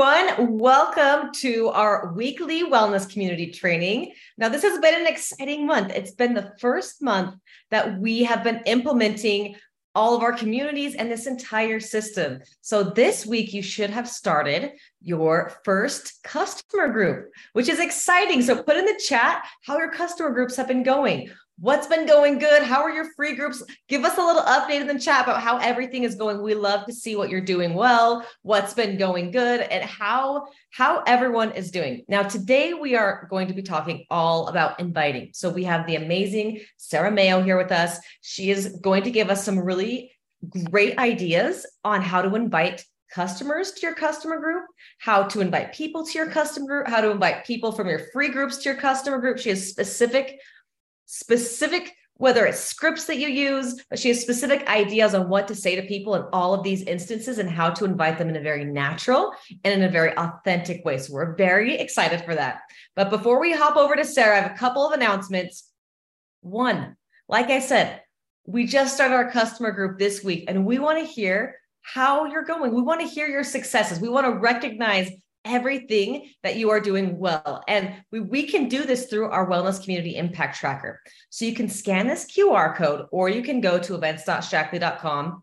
Everyone. Welcome to our weekly wellness community training. Now, this has been an exciting month. It's been the first month that we have been implementing all of our communities and this entire system. So, this week, you should have started your first customer group, which is exciting. So, put in the chat how your customer groups have been going. What's been going good? How are your free groups? Give us a little update in the chat about how everything is going. We love to see what you're doing well, what's been going good, and how how everyone is doing. Now, today we are going to be talking all about inviting. So we have the amazing Sarah Mayo here with us. She is going to give us some really great ideas on how to invite customers to your customer group, how to invite people to your customer group, how to invite people from your free groups to your customer group. She has specific specific whether it's scripts that you use, but she has specific ideas on what to say to people in all of these instances and how to invite them in a very natural and in a very authentic way. So we're very excited for that. But before we hop over to Sarah, I have a couple of announcements. One, like I said, we just started our customer group this week and we want to hear how you're going. We want to hear your successes. We want to recognize everything that you are doing well. And we, we can do this through our Wellness Community Impact Tracker. So you can scan this QR code or you can go to events.shaklee.com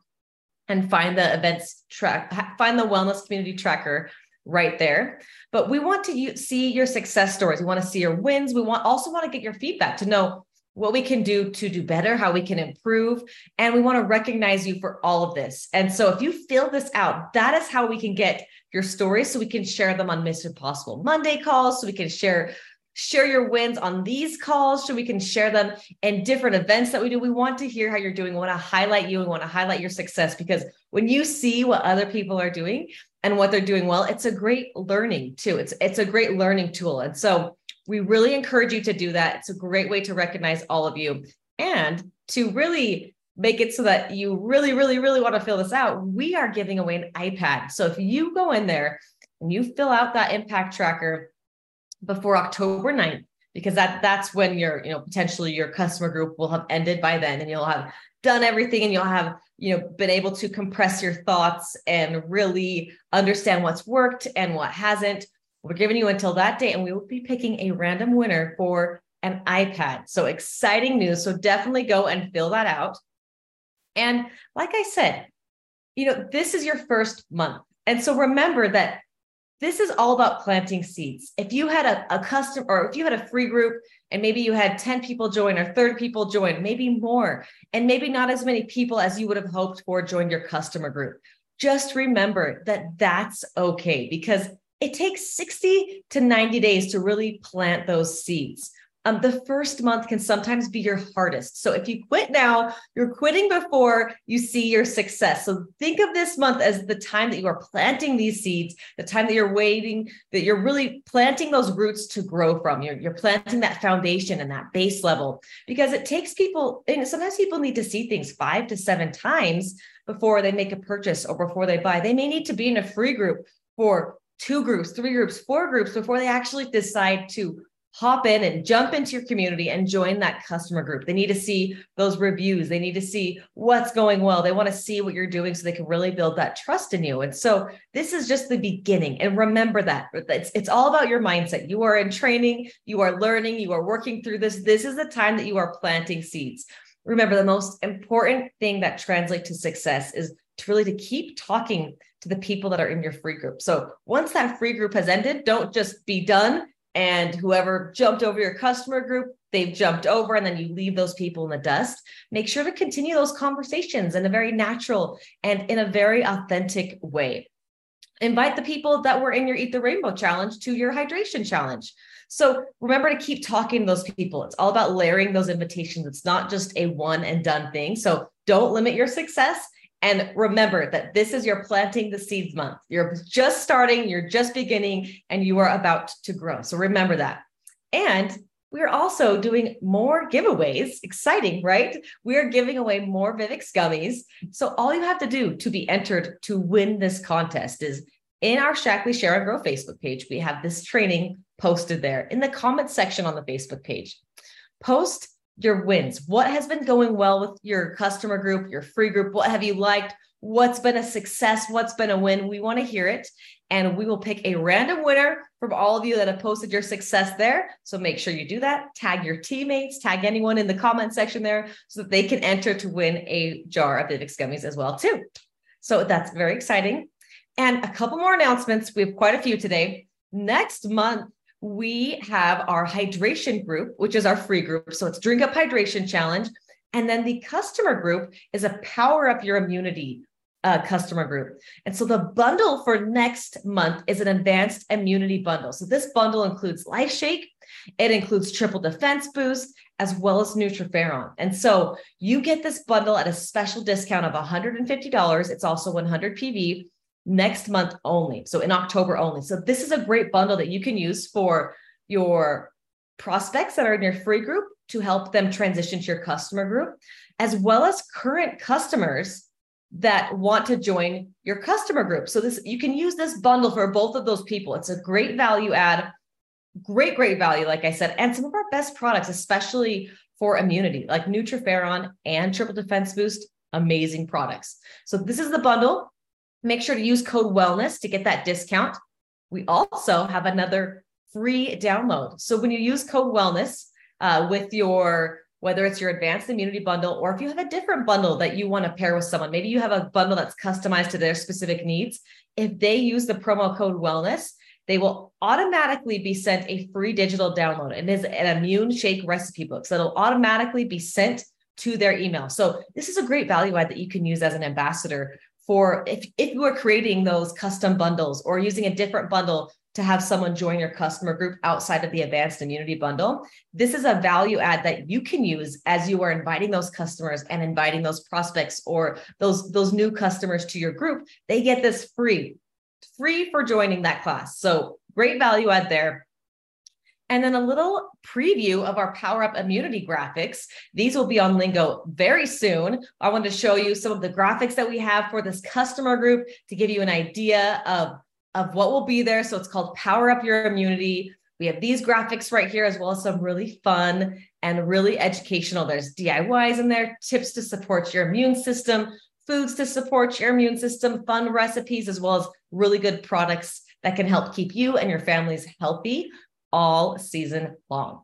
and find the events track, find the Wellness Community Tracker right there. But we want to see your success stories. We want to see your wins. We want also want to get your feedback to know what we can do to do better, how we can improve. And we want to recognize you for all of this. And so if you fill this out, that is how we can get your stories so we can share them on Mission Possible Monday calls, so we can share share your wins on these calls so we can share them in different events that we do. We want to hear how you're doing. We want to highlight you. We want to highlight your success because when you see what other people are doing and what they're doing well it's a great learning too. It's it's a great learning tool. And so we really encourage you to do that. It's a great way to recognize all of you and to really make it so that you really, really, really want to fill this out, we are giving away an iPad. So if you go in there and you fill out that impact tracker before October 9th, because that that's when your, you know, potentially your customer group will have ended by then and you'll have done everything and you'll have, you know, been able to compress your thoughts and really understand what's worked and what hasn't. We're giving you until that day and we will be picking a random winner for an iPad. So exciting news. So definitely go and fill that out. And like I said, you know, this is your first month. And so remember that this is all about planting seeds. If you had a, a custom or if you had a free group and maybe you had 10 people join or 30 people join, maybe more, and maybe not as many people as you would have hoped for join your customer group, just remember that that's okay because it takes 60 to 90 days to really plant those seeds um, the first month can sometimes be your hardest. So if you quit now, you're quitting before you see your success. So think of this month as the time that you are planting these seeds, the time that you're waiting, that you're really planting those roots to grow from. You're, you're planting that foundation and that base level because it takes people, and sometimes people need to see things five to seven times before they make a purchase or before they buy. They may need to be in a free group for two groups, three groups, four groups before they actually decide to hop in and jump into your community and join that customer group. They need to see those reviews. They need to see what's going well. They want to see what you're doing so they can really build that trust in you. And so this is just the beginning. And remember that it's, it's all about your mindset. You are in training, you are learning, you are working through this. This is the time that you are planting seeds. Remember, the most important thing that translates to success is to really to keep talking to the people that are in your free group. So once that free group has ended, don't just be done and whoever jumped over your customer group they've jumped over and then you leave those people in the dust. Make sure to continue those conversations in a very natural and in a very authentic way. Invite the people that were in your eat the rainbow challenge to your hydration challenge. So remember to keep talking to those people. It's all about layering those invitations. It's not just a one and done thing. So don't limit your success and remember that this is your planting the seeds month. You're just starting, you're just beginning, and you are about to grow. So remember that. And we're also doing more giveaways. Exciting, right? We are giving away more Vivix gummies. So all you have to do to be entered to win this contest is in our Shaklee Share and Grow Facebook page. We have this training posted there in the comment section on the Facebook page. Post your wins. What has been going well with your customer group, your free group? What have you liked? What's been a success? What's been a win? We want to hear it. And we will pick a random winner from all of you that have posted your success there. So make sure you do that. Tag your teammates, tag anyone in the comment section there so that they can enter to win a jar of Vivix gummies as well, too. So that's very exciting. And a couple more announcements. We have quite a few today. Next month, we have our hydration group, which is our free group. So it's Drink Up Hydration Challenge. And then the customer group is a Power Up Your Immunity uh, customer group. And so the bundle for next month is an advanced immunity bundle. So this bundle includes Life Shake, it includes Triple Defense Boost, as well as Nutriferon. And so you get this bundle at a special discount of $150. It's also 100 PV next month only. So in October only. So this is a great bundle that you can use for your prospects that are in your free group to help them transition to your customer group, as well as current customers that want to join your customer group. So this you can use this bundle for both of those people. It's a great value add, great great value like I said, and some of our best products especially for immunity, like Nutriferon and Triple Defense Boost, amazing products. So this is the bundle. Make sure to use code wellness to get that discount. We also have another free download. So when you use code wellness uh, with your whether it's your advanced immunity bundle or if you have a different bundle that you want to pair with someone, maybe you have a bundle that's customized to their specific needs. If they use the promo code wellness, they will automatically be sent a free digital download. and is an immune shake recipe book. So it'll automatically be sent to their email. So this is a great value add that you can use as an ambassador for if, if you are creating those custom bundles or using a different bundle to have someone join your customer group outside of the advanced immunity bundle. This is a value add that you can use as you are inviting those customers and inviting those prospects or those, those new customers to your group. They get this free, free for joining that class. So great value add there. And then a little preview of our Power Up Immunity graphics. These will be on Lingo very soon. I want to show you some of the graphics that we have for this customer group to give you an idea of of what will be there. So it's called Power Up Your Immunity. We have these graphics right here, as well as some really fun and really educational. There's DIYs in there, tips to support your immune system, foods to support your immune system, fun recipes, as well as really good products that can help keep you and your families healthy all season long.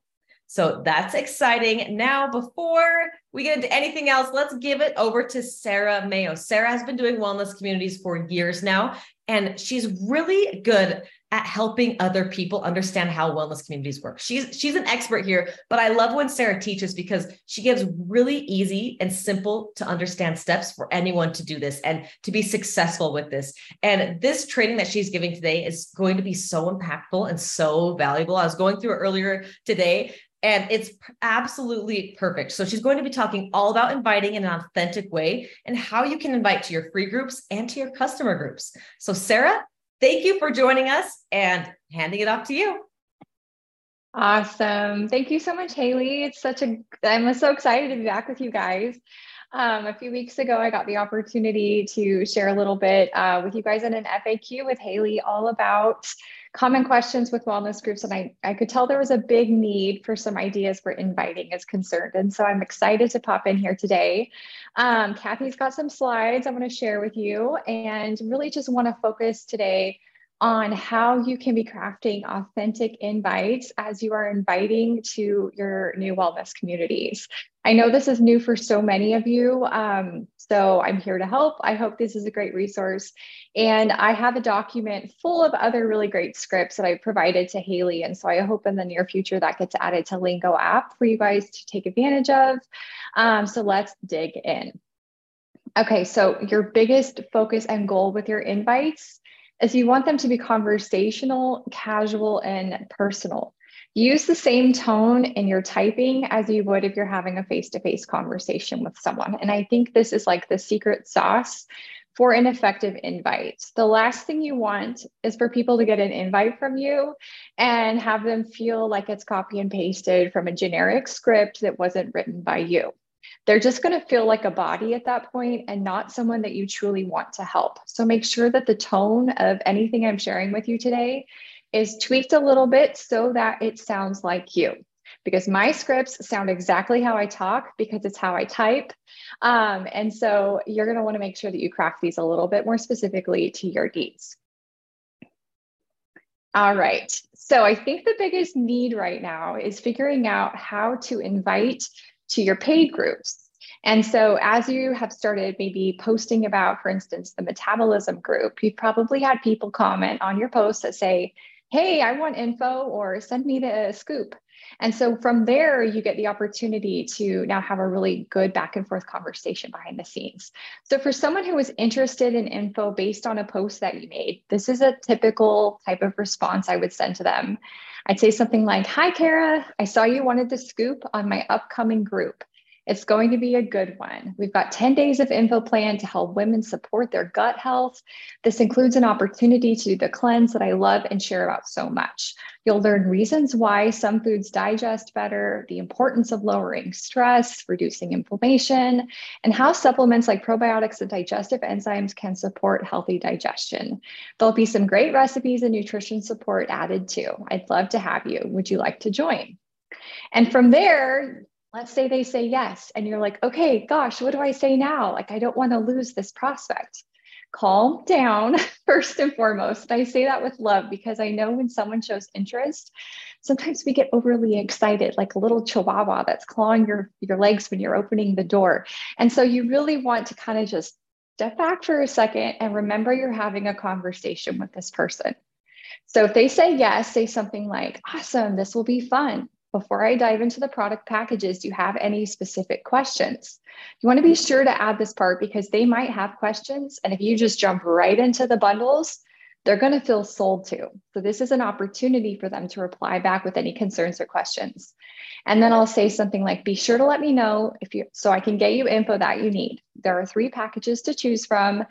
So that's exciting. Now, before we get into anything else, let's give it over to Sarah Mayo. Sarah has been doing wellness communities for years now. And she's really good at helping other people understand how wellness communities work. She's she's an expert here, but I love when Sarah teaches because she gives really easy and simple to understand steps for anyone to do this and to be successful with this. And this training that she's giving today is going to be so impactful and so valuable. I was going through it earlier today and it's absolutely perfect. So she's going to be talking all about inviting in an authentic way and how you can invite to your free groups and to your customer groups. So Sarah, thank you for joining us and handing it off to you. Awesome. Thank you so much, Haley. It's such a, I'm so excited to be back with you guys. Um, a few weeks ago, I got the opportunity to share a little bit uh, with you guys in an FAQ with Haley all about common questions with wellness groups. And I, I could tell there was a big need for some ideas where inviting is concerned. And so I'm excited to pop in here today. Um, Kathy's got some slides I want to share with you and really just want to focus today on how you can be crafting authentic invites as you are inviting to your new wellness communities. I know this is new for so many of you, um, so I'm here to help. I hope this is a great resource. And I have a document full of other really great scripts that I provided to Haley. And so I hope in the near future that gets added to Lingo app for you guys to take advantage of. Um, so let's dig in. Okay, so your biggest focus and goal with your invites is you want them to be conversational, casual, and personal. Use the same tone in your typing as you would if you're having a face to face conversation with someone. And I think this is like the secret sauce for an effective invite. The last thing you want is for people to get an invite from you and have them feel like it's copy and pasted from a generic script that wasn't written by you. They're just going to feel like a body at that point and not someone that you truly want to help. So make sure that the tone of anything I'm sharing with you today is tweaked a little bit so that it sounds like you. because my scripts sound exactly how I talk because it's how I type. Um, and so you're going to want to make sure that you craft these a little bit more specifically to your needs. All right. So I think the biggest need right now is figuring out how to invite to your paid groups. And so, as you have started maybe posting about, for instance, the metabolism group, you've probably had people comment on your posts that say, Hey, I want info, or send me the scoop. And so from there, you get the opportunity to now have a really good back and forth conversation behind the scenes. So for someone who is interested in info based on a post that you made, this is a typical type of response I would send to them. I'd say something like, Hi, Kara, I saw you wanted the scoop on my upcoming group. It's going to be a good one. We've got 10 days of info plan to help women support their gut health. This includes an opportunity to do the cleanse that I love and share about so much. You'll learn reasons why some foods digest better, the importance of lowering stress, reducing inflammation, and how supplements like probiotics and digestive enzymes can support healthy digestion. There'll be some great recipes and nutrition support added too. I'd love to have you. Would you like to join? And from there, let's say they say yes and you're like okay gosh what do i say now? Like i don't want to lose this prospect. Calm down first and foremost. I say that with love because i know when someone shows interest sometimes we get overly excited like a little chihuahua that's clawing your your legs when you're opening the door. And so you really want to kind of just step back for a second and remember you're having a conversation with this person. So if they say yes say something like awesome this will be fun before I dive into the product packages, do you have any specific questions? You want to be sure to add this part because they might have questions. And if you just jump right into the bundles, they're going to feel sold to. So this is an opportunity for them to reply back with any concerns or questions. And then I'll say something like, be sure to let me know if you, so I can get you info that you need. There are three packages to choose from.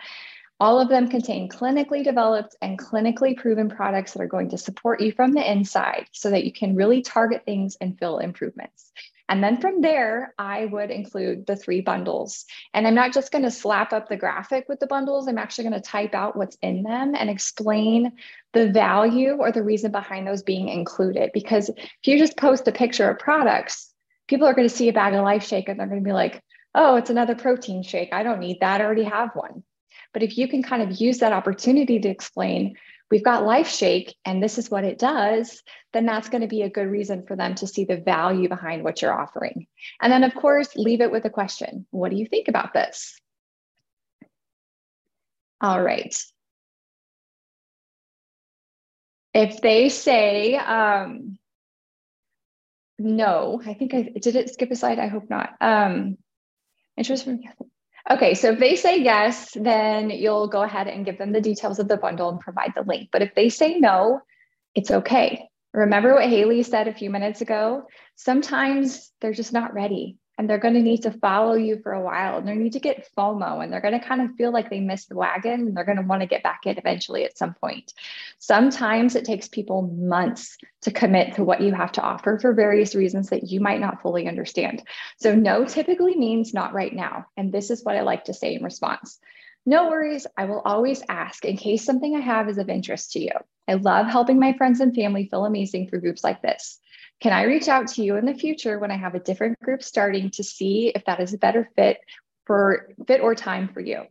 All of them contain clinically developed and clinically proven products that are going to support you from the inside so that you can really target things and feel improvements. And then from there, I would include the three bundles. And I'm not just going to slap up the graphic with the bundles, I'm actually going to type out what's in them and explain the value or the reason behind those being included. Because if you just post a picture of products, people are going to see a bag of Life Shake and they're going to be like, oh, it's another protein shake. I don't need that. I already have one. But if you can kind of use that opportunity to explain, we've got Life Shake and this is what it does, then that's going to be a good reason for them to see the value behind what you're offering. And then, of course, leave it with a question What do you think about this? All right. If they say, um, no, I think I did it skip a slide. I hope not. Um, interest from Okay, so if they say yes, then you'll go ahead and give them the details of the bundle and provide the link. But if they say no, it's okay. Remember what Haley said a few minutes ago? Sometimes they're just not ready and they're going to need to follow you for a while and they need to get FOMO and they're going to kind of feel like they missed the wagon and they're going to want to get back in eventually at some point. Sometimes it takes people months to commit to what you have to offer for various reasons that you might not fully understand. So, no typically means not right now. And this is what I like to say in response. No worries. I will always ask in case something I have is of interest to you. I love helping my friends and family feel amazing through groups like this. Can I reach out to you in the future when I have a different group starting to see if that is a better fit for fit or time for you?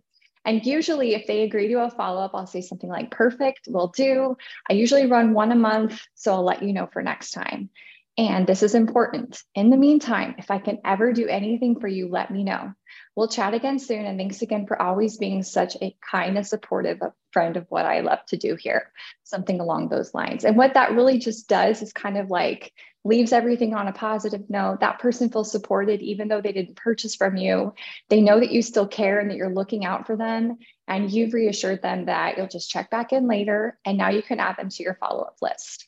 And usually, if they agree to a follow up, I'll say something like, perfect, we'll do. I usually run one a month, so I'll let you know for next time. And this is important. In the meantime, if I can ever do anything for you, let me know. We'll chat again soon. And thanks again for always being such a kind and supportive friend of what I love to do here, something along those lines. And what that really just does is kind of like leaves everything on a positive note. That person feels supported, even though they didn't purchase from you. They know that you still care and that you're looking out for them. And you've reassured them that you'll just check back in later. And now you can add them to your follow up list.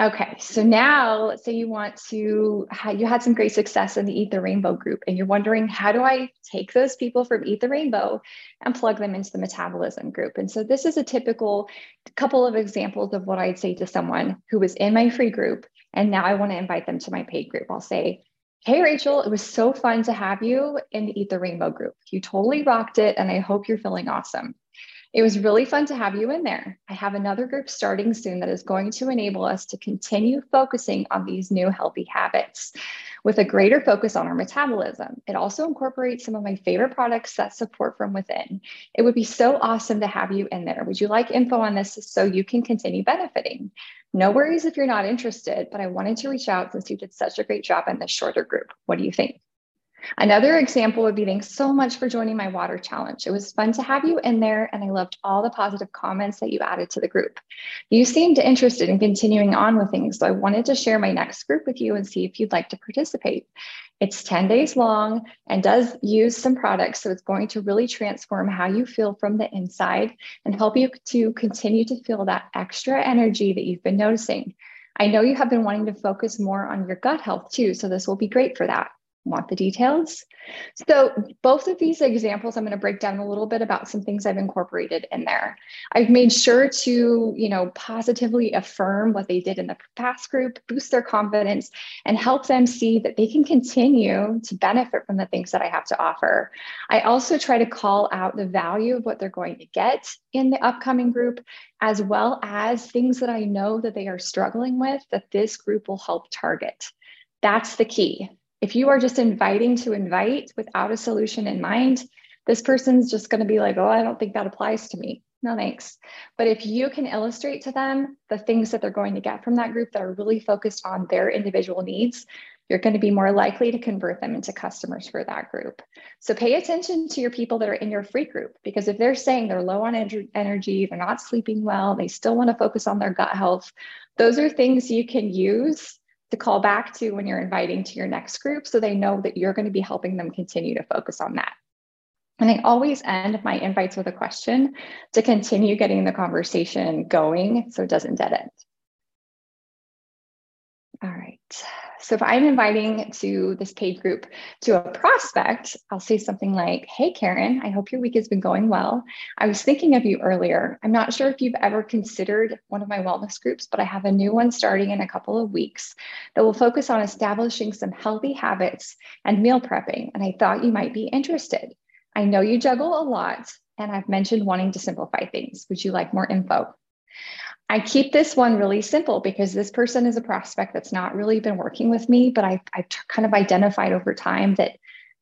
Okay, so now let's say you want to, you had some great success in the Eat the Rainbow group, and you're wondering, how do I take those people from Eat the Rainbow and plug them into the metabolism group? And so this is a typical couple of examples of what I'd say to someone who was in my free group, and now I want to invite them to my paid group. I'll say, Hey, Rachel, it was so fun to have you in the Eat the Rainbow group. You totally rocked it, and I hope you're feeling awesome. It was really fun to have you in there. I have another group starting soon that is going to enable us to continue focusing on these new healthy habits with a greater focus on our metabolism. It also incorporates some of my favorite products that support from within. It would be so awesome to have you in there. Would you like info on this so you can continue benefiting? No worries if you're not interested, but I wanted to reach out since you did such a great job in this shorter group. What do you think? Another example would be thanks so much for joining my water challenge. It was fun to have you in there, and I loved all the positive comments that you added to the group. You seemed interested in continuing on with things, so I wanted to share my next group with you and see if you'd like to participate. It's 10 days long and does use some products, so it's going to really transform how you feel from the inside and help you to continue to feel that extra energy that you've been noticing. I know you have been wanting to focus more on your gut health too, so this will be great for that want the details. So both of these examples, I'm going to break down a little bit about some things I've incorporated in there. I've made sure to, you know, positively affirm what they did in the past group, boost their confidence, and help them see that they can continue to benefit from the things that I have to offer. I also try to call out the value of what they're going to get in the upcoming group, as well as things that I know that they are struggling with that this group will help target. That's the key if you are just inviting to invite without a solution in mind, this person's just going to be like, oh, I don't think that applies to me. No thanks. But if you can illustrate to them the things that they're going to get from that group that are really focused on their individual needs, you're going to be more likely to convert them into customers for that group. So pay attention to your people that are in your free group because if they're saying they're low on energy, they're not sleeping well, they still want to focus on their gut health, those are things you can use to call back to when you're inviting to your next group so they know that you're going to be helping them continue to focus on that. And I always end my invites with a question to continue getting the conversation going so it doesn't dead end. All right. So if I'm inviting to this paid group to a prospect, I'll say something like, Hey, Karen, I hope your week has been going well. I was thinking of you earlier. I'm not sure if you've ever considered one of my wellness groups, but I have a new one starting in a couple of weeks that will focus on establishing some healthy habits and meal prepping. And I thought you might be interested. I know you juggle a lot, and I've mentioned wanting to simplify things. Would you like more info? I keep this one really simple because this person is a prospect that's not really been working with me, but I, I kind of identified over time that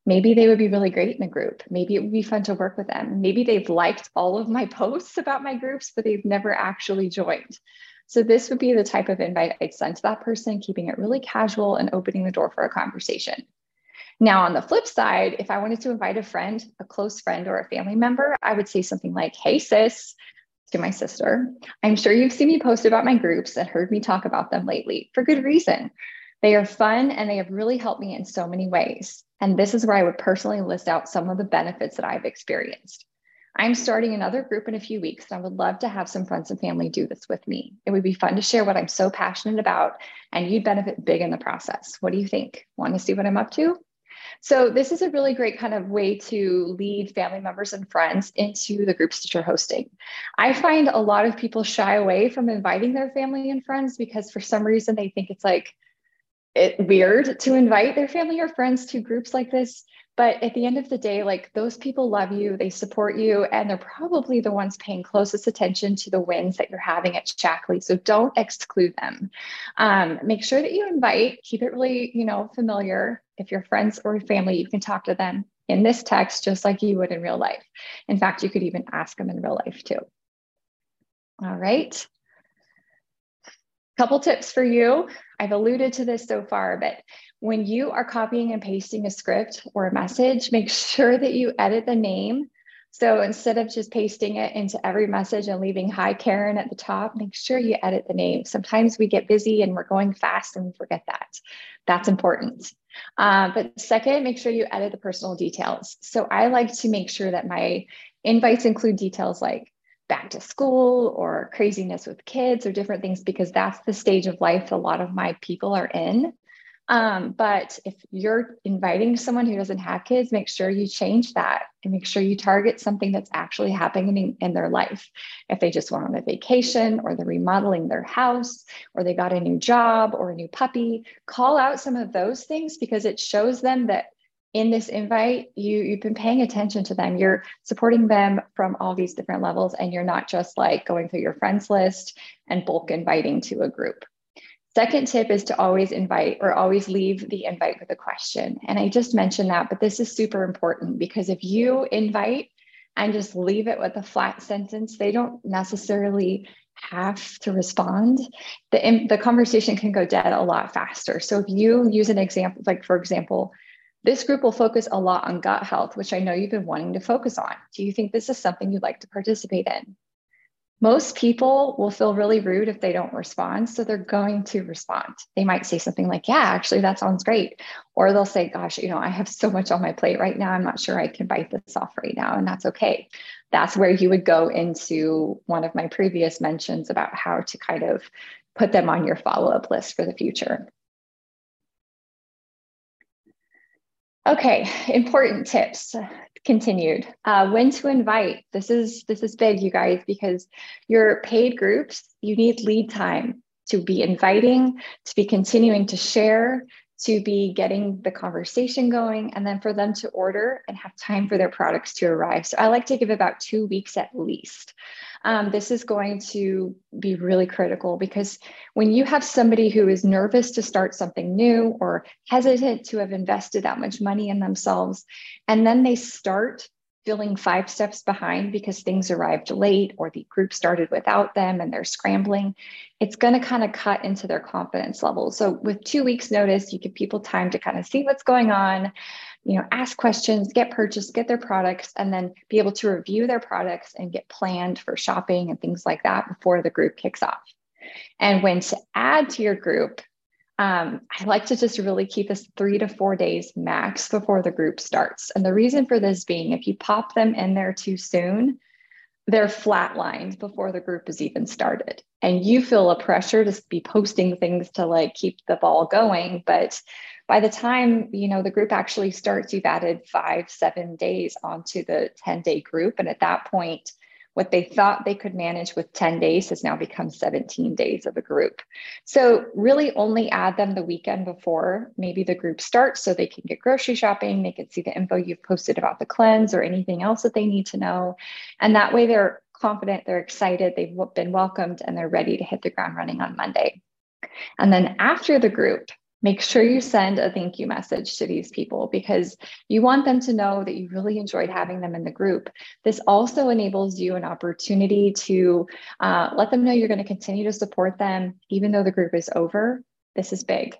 maybe they would be really great in a group. Maybe it would be fun to work with them. Maybe they've liked all of my posts about my groups, but they've never actually joined. So this would be the type of invite I'd send to that person, keeping it really casual and opening the door for a conversation. Now, on the flip side, if I wanted to invite a friend, a close friend, or a family member, I would say something like, Hey, sis, to my sister. I'm sure you've seen me post about my groups and heard me talk about them lately for good reason. They are fun and they have really helped me in so many ways. And this is where I would personally list out some of the benefits that I've experienced. I'm starting another group in a few weeks, and I would love to have some friends and family do this with me. It would be fun to share what I'm so passionate about, and you'd benefit big in the process. What do you think? Want to see what I'm up to? So this is a really great kind of way to lead family members and friends into the groups that you're hosting. I find a lot of people shy away from inviting their family and friends because for some reason they think it's like it weird to invite their family or friends to groups like this but at the end of the day like those people love you they support you and they're probably the ones paying closest attention to the wins that you're having at Shaklee. so don't exclude them. Um, make sure that you invite keep it really you know familiar. If you're friends or family you can talk to them in this text just like you would in real life. In fact you could even ask them in real life too. All right. Couple tips for you. I've alluded to this so far but when you are copying and pasting a script or a message, make sure that you edit the name. So instead of just pasting it into every message and leaving hi Karen at the top, make sure you edit the name. Sometimes we get busy and we're going fast and we forget that. That's important. Uh, but second, make sure you edit the personal details. So I like to make sure that my invites include details like back to school or craziness with kids or different things because that's the stage of life a lot of my people are in. Um, but if you're inviting someone who doesn't have kids, make sure you change that and make sure you target something that's actually happening in, their life. If they just went on a vacation or they're remodeling their house or they got a new job or a new puppy, call out some of those things because it shows them that in this invite, you you've been paying attention to them. You're supporting them from all these different levels, and you're not just like going through your friends list and bulk inviting to a group. Second tip is to always invite or always leave the invite with a question. And I just mentioned that, but this is super important because if you invite and just leave it with a flat sentence, they don't necessarily have to respond. The, the conversation can go dead a lot faster. So if you use an example, like for example, this group will focus a lot on gut health, which I know you've been wanting to focus on. Do you think this is something you'd like to participate in? Most people will feel really rude if they don't respond. So they're going to respond. They might say something like, Yeah, actually, that sounds great. Or they'll say, Gosh, you know, I have so much on my plate right now. I'm not sure I can bite this off right now. And that's okay. That's where you would go into one of my previous mentions about how to kind of put them on your follow up list for the future. Okay, important tips continued. Uh, when to invite. This is this is big, you guys, because your paid groups, you need lead time to be inviting, to be continuing to share, to be getting the conversation going, and then for them to order and have time for their products to arrive. So I like to give about two weeks at least um, this is going to be really critical because when you have somebody who is nervous to start something new or hesitant to have invested that much money in themselves, and then they start feeling five steps behind because things arrived late or the group started without them and they're scrambling, it's going to kind of cut into their confidence level. So, with two weeks' notice, you give people time to kind of see what's going on, you know, ask questions, get purchased, get their products, and then be able to review their products and get planned for shopping and things like that before the group kicks off. And when to add to your group, um, I like to just really keep this three to four days max before the group starts. And the reason for this being if you pop them in there too soon, they're flatlined before the group is even started. And you feel a pressure to be posting things to like keep the ball going. But by the time you know the group actually starts, you've added five, seven days onto the 10 day group. And at that point, what they thought they could manage with 10 days has now become 17 days of a group. So, really only add them the weekend before maybe the group starts so they can get grocery shopping, they can see the info you've posted about the cleanse or anything else that they need to know. And that way they're confident, they're excited, they've been welcomed, and they're ready to hit the ground running on Monday. And then after the group, make sure you send a thank you message to these people because you want them to know that you really enjoyed having them in the group. This also enables you an opportunity to uh, let them know you're going to continue to support them even though the group is over. This is big.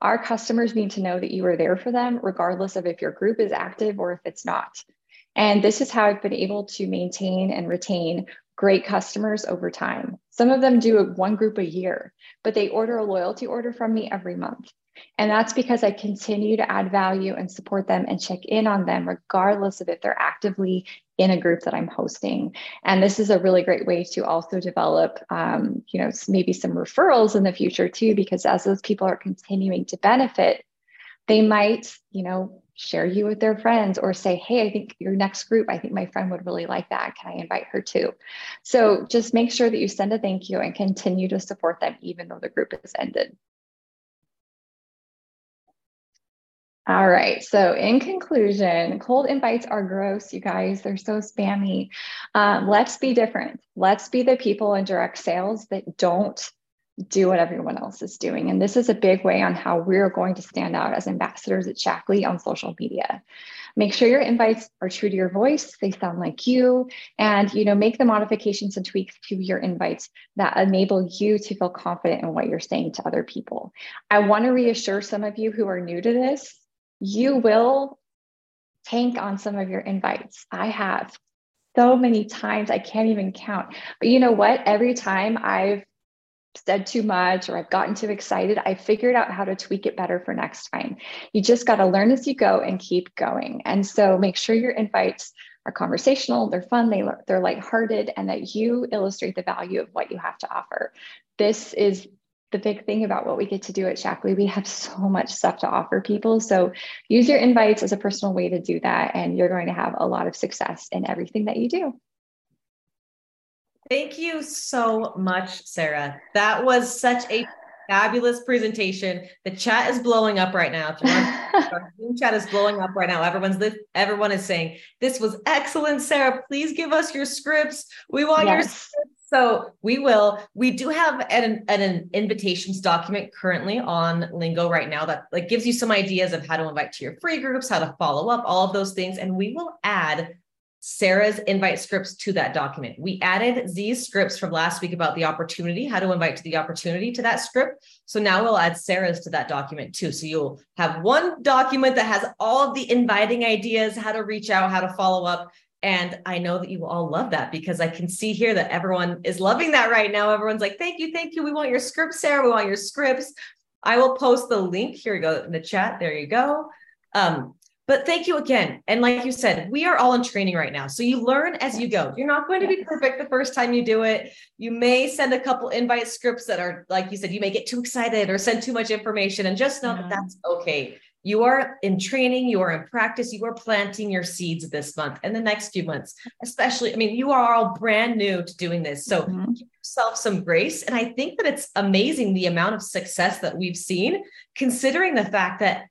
Our customers need to know that you are there for them, regardless of if your group is active or if it's not. And this is how I've been able to maintain and retain great customers over time. Some of them do one group a year, but they order a loyalty order from me every month. And that's because I continue to add value and support them and check in on them, regardless of if they're actively in a group that I'm hosting. And this is a really great way to also develop, um, you know, maybe some referrals in the future too, because as those people are continuing to benefit, they might, you know, share you with their friends or say, hey, I think your next group, I think my friend would really like that. Can I invite her too? So just make sure that you send a thank you and continue to support them, even though the group is ended. All right. So, in conclusion, cold invites are gross, you guys. They're so spammy. Um, let's be different. Let's be the people in direct sales that don't do what everyone else is doing. And this is a big way on how we're going to stand out as ambassadors at Shaklee on social media. Make sure your invites are true to your voice, they sound like you, and you know, make the modifications and tweaks to your invites that enable you to feel confident in what you're saying to other people. I want to reassure some of you who are new to this you will tank on some of your invites. I have so many times, I can't even count. But you know what? Every time I've said too much or I've gotten too excited, I figured out how to tweak it better for next time. You just got to learn as you go and keep going. And so make sure your invites are conversational, they're fun, they, they're lighthearted, and that you illustrate the value of what you have to offer. This is the big thing about what we get to do at Shaklee. We have so much stuff to offer people. So use your invites as a personal way to do that, and you're going to have a lot of success in everything that you do. Thank you so much, Sarah. That was such a fabulous presentation. The chat is blowing up right now. Want, chat is blowing up right now. Everyone's everyone is saying this was excellent, Sarah. Please give us your scripts. We want yes. your scripts. So we will. We do have an, an, an invitations document currently on Lingo right now that like gives you some ideas of how to invite to your free groups, how to follow up, all of those things, and we will add Sarah's invite scripts to that document. We added Z's scripts from last week about the opportunity, how to invite to the opportunity to that script. So now we'll add Sarah's to that document too. So you'll have one document that has all of the inviting ideas, how to reach out, how to follow up. And I know that you all love that because I can see here that everyone is loving that right now. Everyone's like, thank you, thank you. We want your scripts, Sarah. We want your scripts. I will post the link. Here we go in the chat. There you go. Um, but thank you again. And like you said, we are all in training right now. So you learn as you go. You're not going to be perfect the first time you do it. You may send a couple invite scripts that are, like you said, you may get too excited or send too much information. And just know yeah. that that's okay. You are in training, you are in practice, you are planting your seeds this month and the next few months, especially. I mean, you are all brand new to doing this. So mm-hmm. give yourself some grace. And I think that it's amazing the amount of success that we've seen, considering the fact that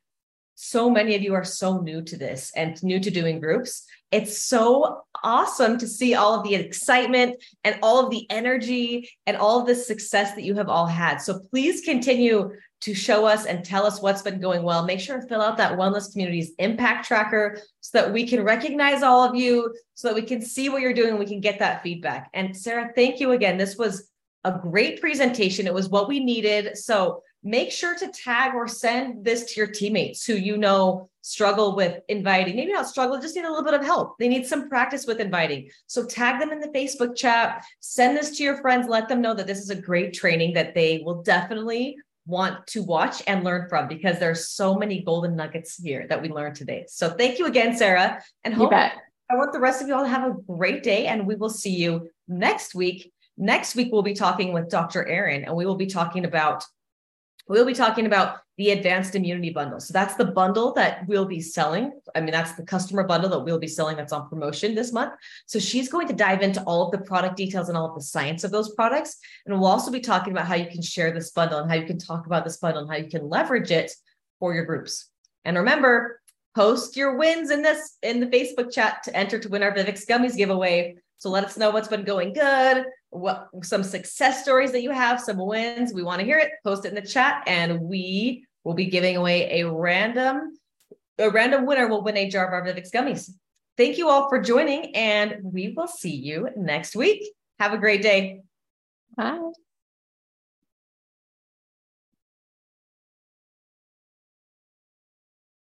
so many of you are so new to this and new to doing groups. It's so awesome to see all of the excitement and all of the energy and all of the success that you have all had. So please continue to show us and tell us what's been going well. Make sure to fill out that Wellness Communities Impact Tracker so that we can recognize all of you, so that we can see what you're doing we can get that feedback. And Sarah, thank you again. This was a great presentation. It was what we needed. So make sure to tag or send this to your teammates who you know struggle with inviting. Maybe not struggle, just need a little bit of help. They need some practice with inviting. So tag them in the Facebook chat, send this to your friends, let them know that this is a great training that they will definitely want to watch and learn from because there's so many golden nuggets here that we learned today. So thank you again, Sarah. And hope I want the rest of you all to have a great day and we will see you next week. Next week, we'll be talking with Dr. Aaron and we will be talking about We'll be talking about the advanced immunity bundle. So that's the bundle that we'll be selling. I mean, that's the customer bundle that we'll be selling that's on promotion this month. So she's going to dive into all of the product details and all of the science of those products. And we'll also be talking about how you can share this bundle and how you can talk about this bundle and how you can leverage it for your groups. And remember, post your wins in this in the Facebook chat to enter to win our Vivix Gummies giveaway. So let us know what's been going good, what some success stories that you have, some wins. We want to hear it. Post it in the chat, and we will be giving away a random a random winner will win a jar of our Vivix gummies. Thank you all for joining, and we will see you next week. Have a great day. Bye.